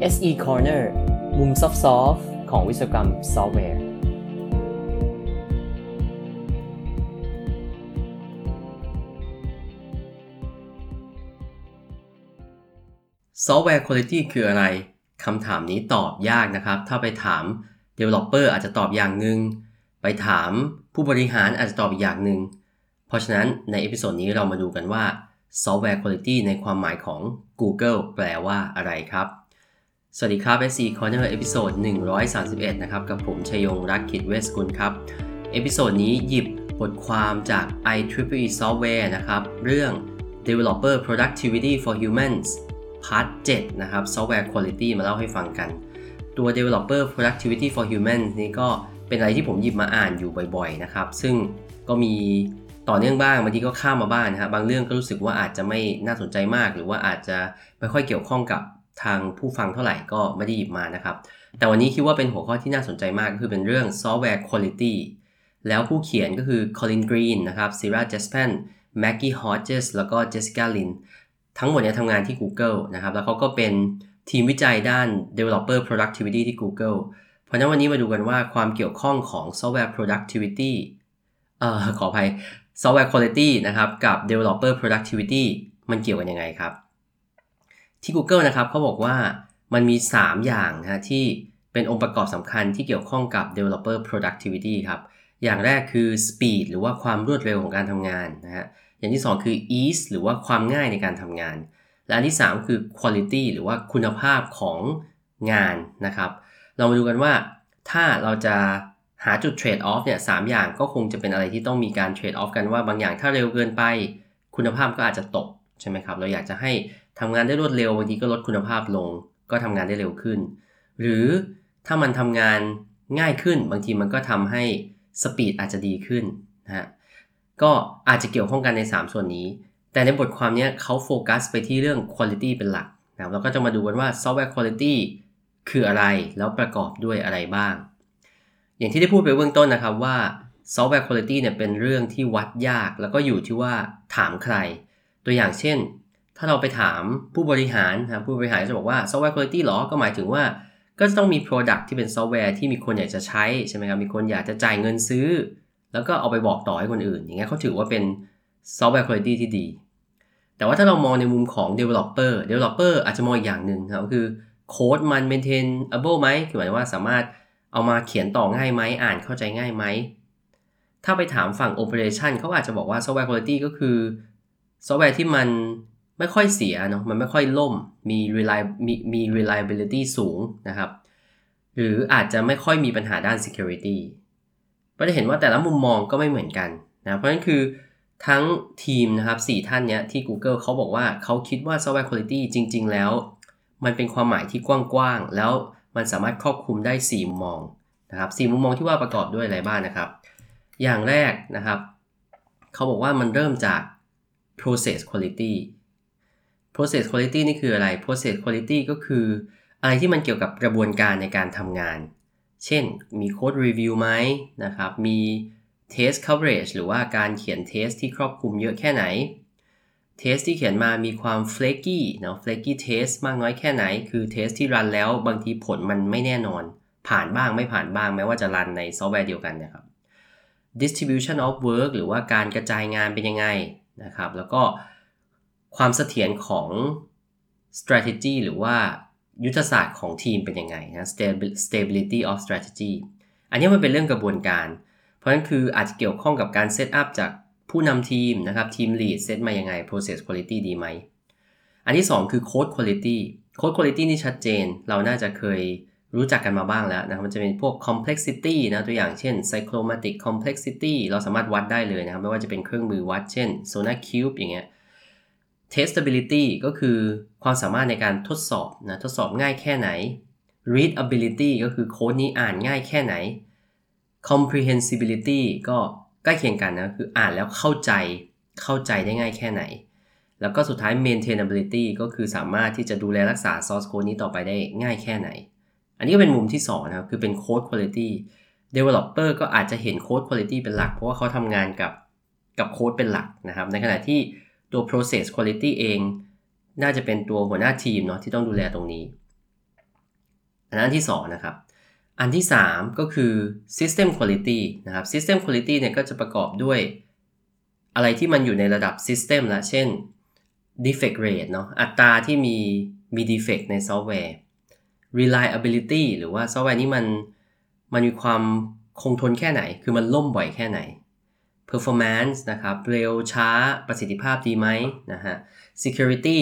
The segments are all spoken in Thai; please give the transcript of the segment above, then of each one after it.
SE Corner มุมซอฟต์ของวิศวกรรมซอฟต์แวร์ ซอฟต์แวร์คุณภาพคืออะไร คำถามนี้ตอบยากนะครับ ถ้าไปถาม Developer อาจจะตอบอย่างหนึ่ง ไปถามผู้บริหารอาจจะตอบอีกอย่างหนึ่ง เพราะฉะนั้นใน episode นี้เรามาดูกันว่าซอฟต์แวร์คุณภาพในความหมายของ Google แปลว่าอะไรครับ สวัสดีครับ SE Corner episode 131 นะครับ กับผมชยงรักขิดเวสกุลครับ episode นี้หยิบบทความจาก IEEE Software นะครับ เรื่อง Developer Productivity for Humans part 7นะครับ Software Quality มาเล่าให้ฟังกัน ตัว Developer Productivity for Humans นี่ก็เป็นอะไรที่ผมหยิบมาอ่านอยู่บ่อยๆ นะครับ ซึ่งก็มีต่อเนื่องบ้างบางทีก็ข้ามมาบ้างนะครับบางเรื่องก็รู้สึกว่าอาจจะไม่น่าสนใจมาก หรือว่าอาจจะไม่ค่อยเกี่ยวข้องกับ ทางผู้ฟังเท่าไหร่ก็ไม่ได้หยิบมานะครับ แต่วันนี้คิดว่าเป็นหัวข้อที่น่าสนใจมากก็คือเป็นเรื่อง Software Quality แล้วผู้เขียนก็คือ Colin Green นะครับ Sarah Jaspan Maggie Hodges แล้วก็ Jessica Lin ทั้งหมดเนี่ยทำงานที่ Google นะครับ แล้วเขาก็เป็นทีมวิจัยด้าน Developer Productivity ที่ Google เพราะนั้นวันนี้มาดูกันว่าความเกี่ยวข้องของ Software Productivity เอ่อขออภัย Software Quality นะครับ กับ Developer Productivity มันเกี่ยวกันยังไงครับ ที่ Google นะครับเขาบอกว่ามันมี 3 อย่างนะที่เป็นองค์ประกอบสำคัญที่เกี่ยวข้องกับ Developer Productivity ครับ อย่างแรกคือ Speed หรือว่าความรวดเร็วของการทำงานนะฮะอย่างที่ 2 คือ ease หรือว่าความง่ายในการทำงาน และอันที่ 3 คือ quality หรือว่าคุณภาพของงานนะครับ เรามาดูกันว่าถ้าเราจะหาจุด trade off เนี่ยสอย่างก็คงจะเป็นอะไรที่ต้องมีการ trade off กันว่าบางอย่างถ้าเร็วเกินไป คุณภาพก็อาจจะตกใช่ไหมครับ เราอยากจะให้ ทำงานได้รวดเร็วบางทีก็ลดคุณภาพลง ก็ทำงานได้เร็วขึ้น หรือถ้ามันทำงานง่ายขึ้น บางทีมันก็ทำให้สปีดอาจจะดีขึ้นนะฮะก็อาจจะเกี่ยวข้องกันใน 3 ส่วนนี้ แต่ในบทความนี้เขาโฟกัสไปที่เรื่อง Quality เป็นหลักนะเราก็จะมาดูกันว่า Software Quality คืออะไรแล้วประกอบด้วยอะไรบ้าง อย่างที่ได้พูดไปเบื้องต้นนะครับว่า Software Quality เนี่ยเป็นเรื่องที่วัดยาก แล้วก็อยู่ที่ว่าถามใคร ตัวอย่างเช่น ถ้าเราไปถามผู้บริหารนะผู้บริหารจะบอกว่า Software Quality หรอ ก็หมายถึงว่า ก็จะต้องมี Product ที่เป็นซอฟต์แวร์ที่มีคนอยากจะใช้ใช่ไหมครับมีคนอยากจะจ่ายเงินซื้อ แล้วก็เอาไปบอกต่อให้คนอื่น อย่างเงี้ยเขาถือว่าเป็นซอฟต์แวร์คุณภาพที่ดี แต่ว่าถ้าเรามองในมุมของ developer developer อาจจะมองอีกอย่างหนึ่งครับคือโค้ดมัน maintainable ไหมคือหมายว่าสามารถเอามาเขียนต่อง่ายไหมอ่านเข้าใจง่ายไหมถ้าไปถามฝั่ง operation เขาอาจจะบอกว่า software quality ก็คือ ซอฟต์แวร์ที่มัน ไม่ค่อยเสียเนาะมันไม่ค่อยล่มมีมีมี reliability สูงนะครับ หรืออาจจะไม่ค่อยมีปัญหาด้าน security ก็จะเห็นว่าแต่ละมุมมองก็ไม่เหมือนกันนะเพราะฉะนั้นคือทั้งทีมนะครับสท่านเนี้ยที่ Google เขาบอกว่าเขาคิดว่า Software Quality จริง ๆ แล้ว มันเป็นความหมายที่กว้างๆ แล้วมันสามารถครอบคลุมได้ 4 มุมมองนะครับสมุมมองที่ว่าประกอบด้วยอะไรบ้างนะครับ อย่างแรกนะครับ เขาบอกว่ามันเริ่มจาก process quality process quality นี่คืออะไร process quality ก็คือ อะไรที่มันเกี่ยวกับกระบวนการในการทำงาน เช่น มี code review ไหมนะครับ มี test coverage หรือว่าการเขียน test ที่ครอบคลุมเยอะแค่ไหน test ที่เขียนมามีความ flaky เนาะ flaky test มากน้อยแค่ไหน คือ test ที่รันแล้วบางทีผลมันไม่แน่นอน ผ่านบ้างไม่ผ่านบ้างแม้ว่าจะรันในซอฟต์แวร์เดียวกันนะครับ distribution of work หรือว่าการกระจายงานเป็นยังไงนะครับ แล้วก็ ความเสถียรของ strategy หรือว่ายุทธศาสตร์ของทีมเป็นยังไงนะ stability of strategy อันนี้มันเป็นเรื่องกระบวนการ เพราะฉะนั้นคืออาจจะเกี่ยวข้องกับการเซตอัพจากผู้นำทีมนะครับ ทีม lead เซตมายังไง process quality ดีไหม อันที่ 2 คือ code quality code quality นี่ชัดเจน เราน่าจะเคยรู้จักกันมาบ้างแล้วนะมันจะเป็นพวก complexity นะ ตัวอย่างเช่น cyclomatic complexity เราสามารถวัดได้เลยนะครับ ไม่ว่าจะเป็นเครื่องมือวัด เช่น SonarQube อย่างเงี้ย testability ก็คือความสามารถในการทดสอบนะทดสอบง่ายแค่ไหน readability ก็คือโค้ดนี้อ่านง่ายแค่ไหน comprehensibility ก็ใกล้เคียงกันนะคืออ่านแล้วเข้าใจเข้าใจได้ง่ายแค่ไหน แล้วก็สุดท้าย maintainability ก็คือสามารถที่จะดูแลรักษา source code นี้ต่อไปได้ง่ายแค่ไหน อันนี้ก็เป็นมุมที่2นะครับคือเป็น code quality developer ก็อาจจะเห็น code quality เป็นหลัก เพราะว่าเขาทำงานกับกับโค้ดเป็นหลักนะครับ ในขณะที่ ตัว process quality เอง น่าจะเป็นตัวหัวหน้าทีมเนาะที่ต้องดูแลตรงนี้ อันนั้นที่2นะครับ อันที่ 3 ก็คือ system quality นะครับ system quality เนี่ยก็จะประกอบด้วยอะไรที่มันอยู่ในระดับ system ละเช่น defect rate เนาะอัตราที่มีมี defect ในซอฟต์แวร์ reliability หรือว่าซอฟต์แวร์นี้มันมันมีความคงทนแค่ไหน คือมันล่มบ่อยแค่ไหน performance นะครับ เร็วช้าประสิทธิภาพดีไหมนะฮะ security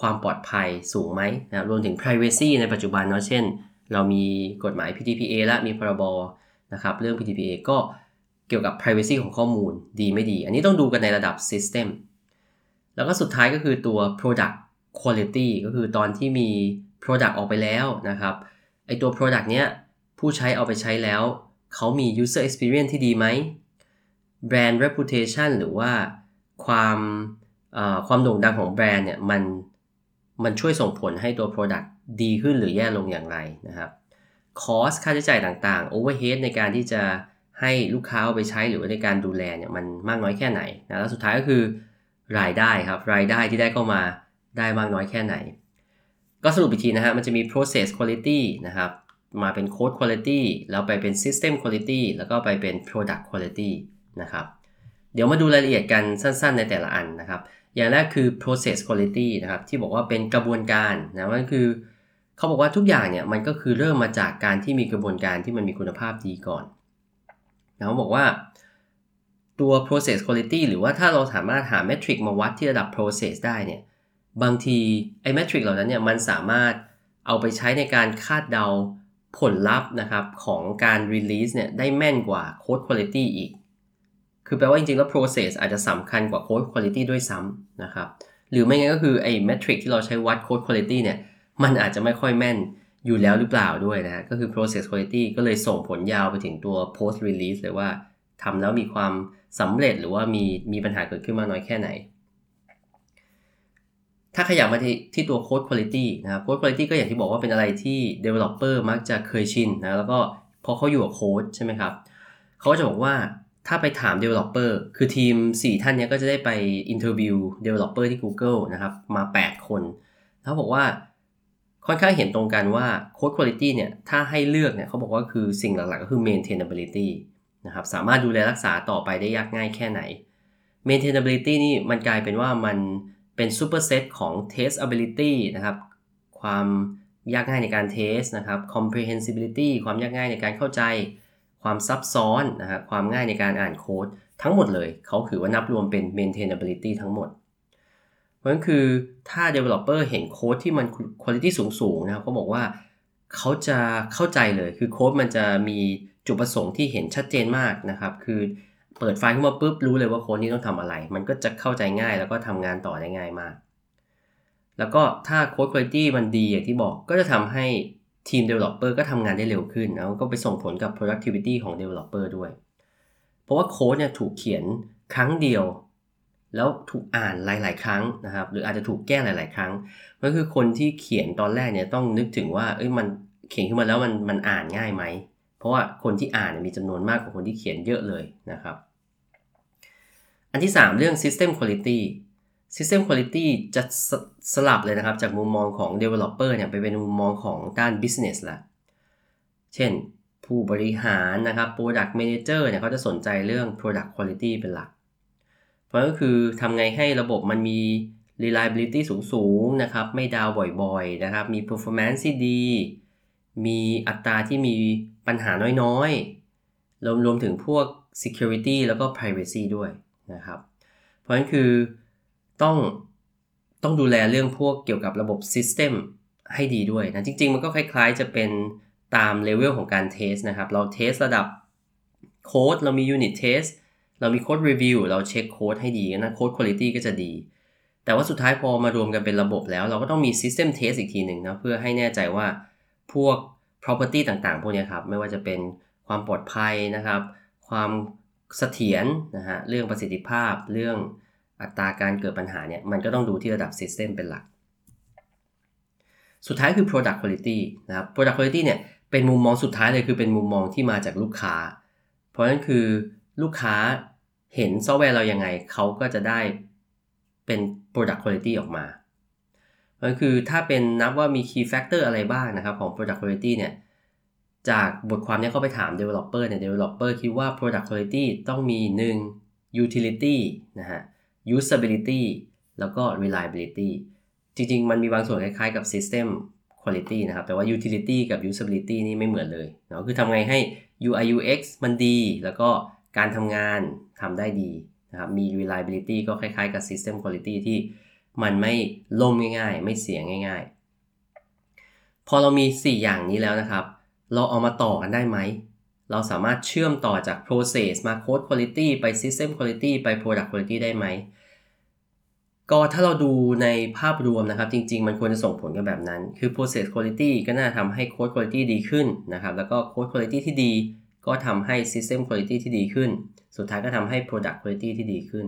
ความปลอดภัยสูงไหมนะรวมถึง privacy ในปัจจุบันเนาะเช่น เรามีกฎหมาย PDPA และมีพรบนะครับเรื่อง PDPA ก็เกี่ยวกับ privacy ของข้อมูลดีไม่ดี อันนี้ต้องดูกันในระดับ system แล้วก็สุดท้ายก็คือตัว product quality ก็คือตอนที่มี product ออกไปแล้วนะครับไอตัว product เนี้ยผู้ใช้เอาไปใช้แล้ว เขามี user experience ที่ดีไหม brand reputation หรือว่าความความโด่งดังของแบรนด์เนี่ยมันมันช่วยส่งผลให้ตัว product ดีขึ้นหรือแย่ลงอย่างไรนะครับ cost ค่าใช้จ่ายต่างๆ overhead ในการที่จะให้ลูกค้าเอาไปใช้หรือว่าในการดูแลเนี่ยมันมากน้อยแค่ไหนนะแล้วสุดท้ายก็คือรายได้ครับ รายได้ที่ได้เข้ามาได้มากน้อยแค่ไหน ก็สรุปอีกทีนะฮะมันจะมี process quality นะครับ มาเป็น code quality แล้วไปเป็น system quality แล้วก็ไปเป็น product quality นะครับ เดี๋ยวมาดูรายละเอียดกันสั้นๆ ในแต่ละอันนะครับ อย่างแรกคือ process quality นะครับที่บอกว่าเป็นกระบวนการนะมันคือเขาบอกว่าทุกอย่างเนี่ยมันก็คือเริ่มมาจากการที่มีกระบวนการที่มันมีคุณภาพดีก่อนนะเขาบอกว่าตัว process quality หรือว่าถ้าเราสามารถหา metric มาวัดที่ระดับ process ได้เนี่ย บางทีไอ้ metric เหล่านั้นเนี่ยมันสามารถเอาไปใช้ในการคาดเดาผลลัพธ์นะครับของการ release เนี่ยได้แม่นกว่า code quality อีก คือแปลว่าจริงๆ แล้ว process อาจจะสำคัญกว่า code quality ด้วยซ้ำนะครับ หรือไม่งั้นก็คือไอ้ metric ที่เราใช้วัด code quality เนี่ย มันอาจจะไม่ค่อยแม่นอยู่แล้วหรือเปล่าด้วยนะ ก็คือ process quality ก็เลยส่งผลยาวไปถึงตัว post release เลยว่าทำแล้วมีความสำเร็จหรือว่ามีมีปัญหาเกิดขึ้นมาน้อยแค่ไหน ถ้าขยับมาที่ที่ตัว code quality นะครับ code quality ก็อย่างที่บอกว่าเป็นอะไรที่ developer มักจะเคยชินนะ แล้วก็พอเขาอยู่กับโค้ดใช่ไหมครับ เขาจะบอกว่า ถ้าไปถาม developer คือทีม 4 ท่านนี้ก็จะได้ไป interview developer ที่ Google นะครับมา 8 คนแล้วบอกว่าค่อนข้างเห็นตรงกันว่า code quality เนี่ยถ้าให้เลือกเนี่ยเขาบอกว่าคือสิ่งหลักๆ ก็คือ maintainability นะครับสามารถดูแลรักษาต่อไปได้ยากง่ายแค่ไหน maintainability นี่มันกลายเป็นว่ามันเป็น superset ของ testability นะครับความยากง่ายในการเทสนะครับ comprehensibility ความยากง่ายในการเข้าใจ ความซับซ้อนนะครับความง่ายในการอ่านโค้ดทั้งหมดเลย เขาถือว่านับรวมเป็น maintainability ทั้งหมด เพราะฉะนั้นคือถ้า developer เห็นโค้ดที่มัน quality สูงๆนะครับเขาบอกว่าเขาจะเข้าใจเลยคือโค้ดมันจะมีจุดประสงค์ที่เห็นชัดเจนมากนะครับ คือเปิดไฟล์ขึ้นมาปุ๊บรู้เลยว่าโค้ดนี้ต้องทำอะไร มันก็จะเข้าใจง่ายแล้วก็ทำงานต่อได้ง่ายมาก แล้วก็ถ้าโค้ดคุณภาพมันดีอย่างที่บอกก็จะทำให้ ทีม Developer ก็ทำงานได้เร็วขึ้นแล้วก็ไปส่งผลกับ productivity ของ Developer ด้วย เพราะว่าโค้ดเนี่ยถูกเขียนครั้งเดียว แล้วถูกอ่านหลาย ๆ ครั้งนะครับ หรืออาจจะถูกแก้หลาย ๆ ครั้งก็คือคนที่เขียนตอนแรกเนี่ยต้องนึกถึงว่าเอ้ยมันเขียนขึ้นมาแล้วมันมันอ่านง่ายไหม เพราะว่าคนที่อ่านมีจำนวนมากกว่าคนที่เขียนเยอะเลยนะครับ อันที่ 3 เรื่อง system quality system quality จะสสลับเลยนะครับ จากมุมมองของ developer เนี่ยไปเป็นมุมมองของด้าน business ละเช่นผู้บริหารนะครับ product manager เนี่ยเขาจะสนใจเรื่อง product quality เป็นหลัก เพราะก็คือทำไงให้ระบบมันมี reliability สูงๆนะครับ ไม่ดาวบ่อยๆนะครับ มี performance ที่ดี มีอัตราที่มีปัญหาน้อยๆ รวมรวมถึงพวก security แล้วก็ privacy ด้วยนะครับ เพราะฉะนั้นคือ ต้องต้องดูแลเรื่องพวกเกี่ยวกับระบบ System ให้ดีด้วยนะ จริง ๆ มันก็คล้าย ๆ จะเป็นตามเลเวลของการเทสนะครับ เราเทสระดับโค้ดเรามี Unit Test เรามีโค้ดรีวิวเราเช็คโค้ดให้ดีนะโค้ดคุณภาพก็จะดี แต่ว่าสุดท้ายพอมารวมกันเป็นระบบแล้ว เราก็ต้องมี System Test อีกทีหนึ่งนะเพื่อให้แน่ใจว่าพวก property ต่างๆ พวกนี้ครับ ไม่ว่าจะเป็นความปลอดภัยนะครับ ความเสถียรนะฮะเรื่องประสิทธิภาพเรื่อง อัตราการเกิดปัญหาเนี่ยมันก็ต้องดูที่ระดับ System เป็นหลัก สุดท้ายคือ Product Quality นะครับ Product Quality เนี่ยเป็นมุมมองสุดท้ายเลยคือเป็นมุมมองที่มาจากลูกค้า เพราะฉะนั้นคือลูกค้าเห็นซอฟต์แวร์เรายังไงเขาก็จะได้เป็น Product Quality ออกมาเพราะฉก็คือถ้าเป็นนับว่ามี key factor อะไรบ้างนะครับของ product quality เนี่ยจากบทความนี้ก็ไปถาม developer เนี่ย developer คิดว่า product quality ต้องมี 1 utility นะฮะ usability แล้วก็ reliability จริงๆ มันมีบางส่วนคล้ายๆ กับ system quality นะครับ แต่ว่า utility กับ usability นี่ไม่เหมือนเลยเนาะคือทำไงให้ UI UX มันดี แล้วก็การทำงานทำได้ดีนะครับ มี reliability ก็คล้ายๆ กับ system quality ที่มันไม่ล่มง่ายๆ ไม่เสียง่ายๆ พอเรามี 4 อย่างนี้แล้วนะครับ เราเอามาต่อกันได้ไหม เราสามารถเชื่อมต่อจาก process มา code quality ไป system quality ไป product quality ได้ไหม ก็ถ้าเราดูในภาพรวมนะครับ จริง ๆ มันควรจะส่งผลกันแบบนั้น คือ process quality ก็น่าทำให้ code quality ดีขึ้นนะครับ แล้วก็ code quality ที่ดี ก็ทำให้ system quality ที่ดีขึ้น สุดท้ายก็ทำให้ product quality ที่ดีขึ้น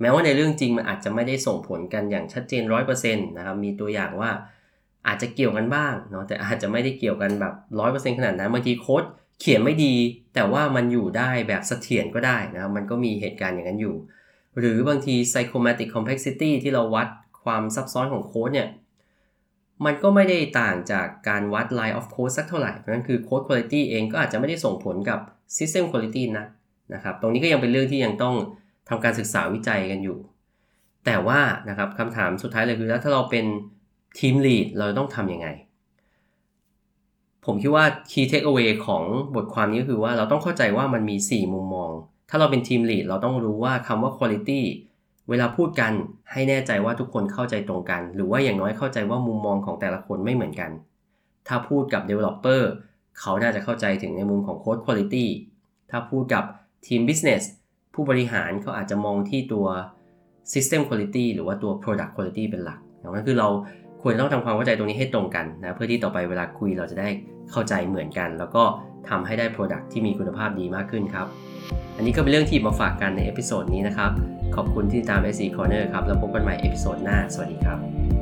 แม้ว่าในเรื่องจริงมันอาจจะไม่ได้ส่งผลกันอย่างชัดเจน 100%นะครับ มีตัวอย่างว่าอาจจะเกี่ยวกันบ้างเนาะ แต่อาจจะไม่ได้เกี่ยวกันแบบ 100%ขนาดนั้น บางทีโค้ด เขียนไม่ดี แต่ว่ามันอยู่ได้แบบเสถียรก็ได้นะครับมันก็มีเหตุการณ์อย่างนั้นอยู่ หรือบางที psychomatic complexity ที่เราวัดความซับซ้อนของโค้ดเนี่ยมันก็ไม่ได้ต่างจากการวัด line of code สักเท่าไหร่ เพราะนั้นคือ code quality เองก็อาจจะไม่ได้ส่งผลกับ system quality นะนะครับ ตรงนี้ก็ยังเป็นเรื่องที่ยังต้องทำการศึกษาวิจัยกันอยู่ แต่ว่านะครับคำถามสุดท้ายเลยคือแล้วถ้าเราเป็นทีม lead เราต้องทำยังไง ผมคิดว่า key takeaway ของบทความนี้ก็คือว่าเราต้องเข้าใจว่ามันมี 4 มุมมอง ถ้าเราเป็นทีม lead เราต้องรู้ว่าคำว่า quality เวลาพูดกันให้แน่ใจว่าทุกคนเข้าใจตรงกัน หรือว่าอย่างน้อยเข้าใจว่ามุมมองของแต่ละคนไม่เหมือนกัน ถ้าพูดกับ developer เขาน่าจะเข้าใจถึงในมุมของ code quality ถ้าพูดกับทีม business ผู้บริหารเขาอาจจะมองที่ตัว system quality หรือว่าตัว product quality เป็นหลักนั่นคือเราควรต้องทำความเข้าใจตรงนี้ให้ตรงกันนะเพื่อที่ต่อไปเวลาคุยเราจะได้ เข้าใจเหมือนกัน แล้วก็ทำให้ได้ product ที่มีคุณภาพดีมากขึ้นครับ อันนี้ก็เป็นเรื่องที่มาฝากกันใน episode นี้นะครับ ขอบคุณที่ติดตาม SE Corner ครับ แล้วพบกันใหม่ episode หน้า สวัสดีครับ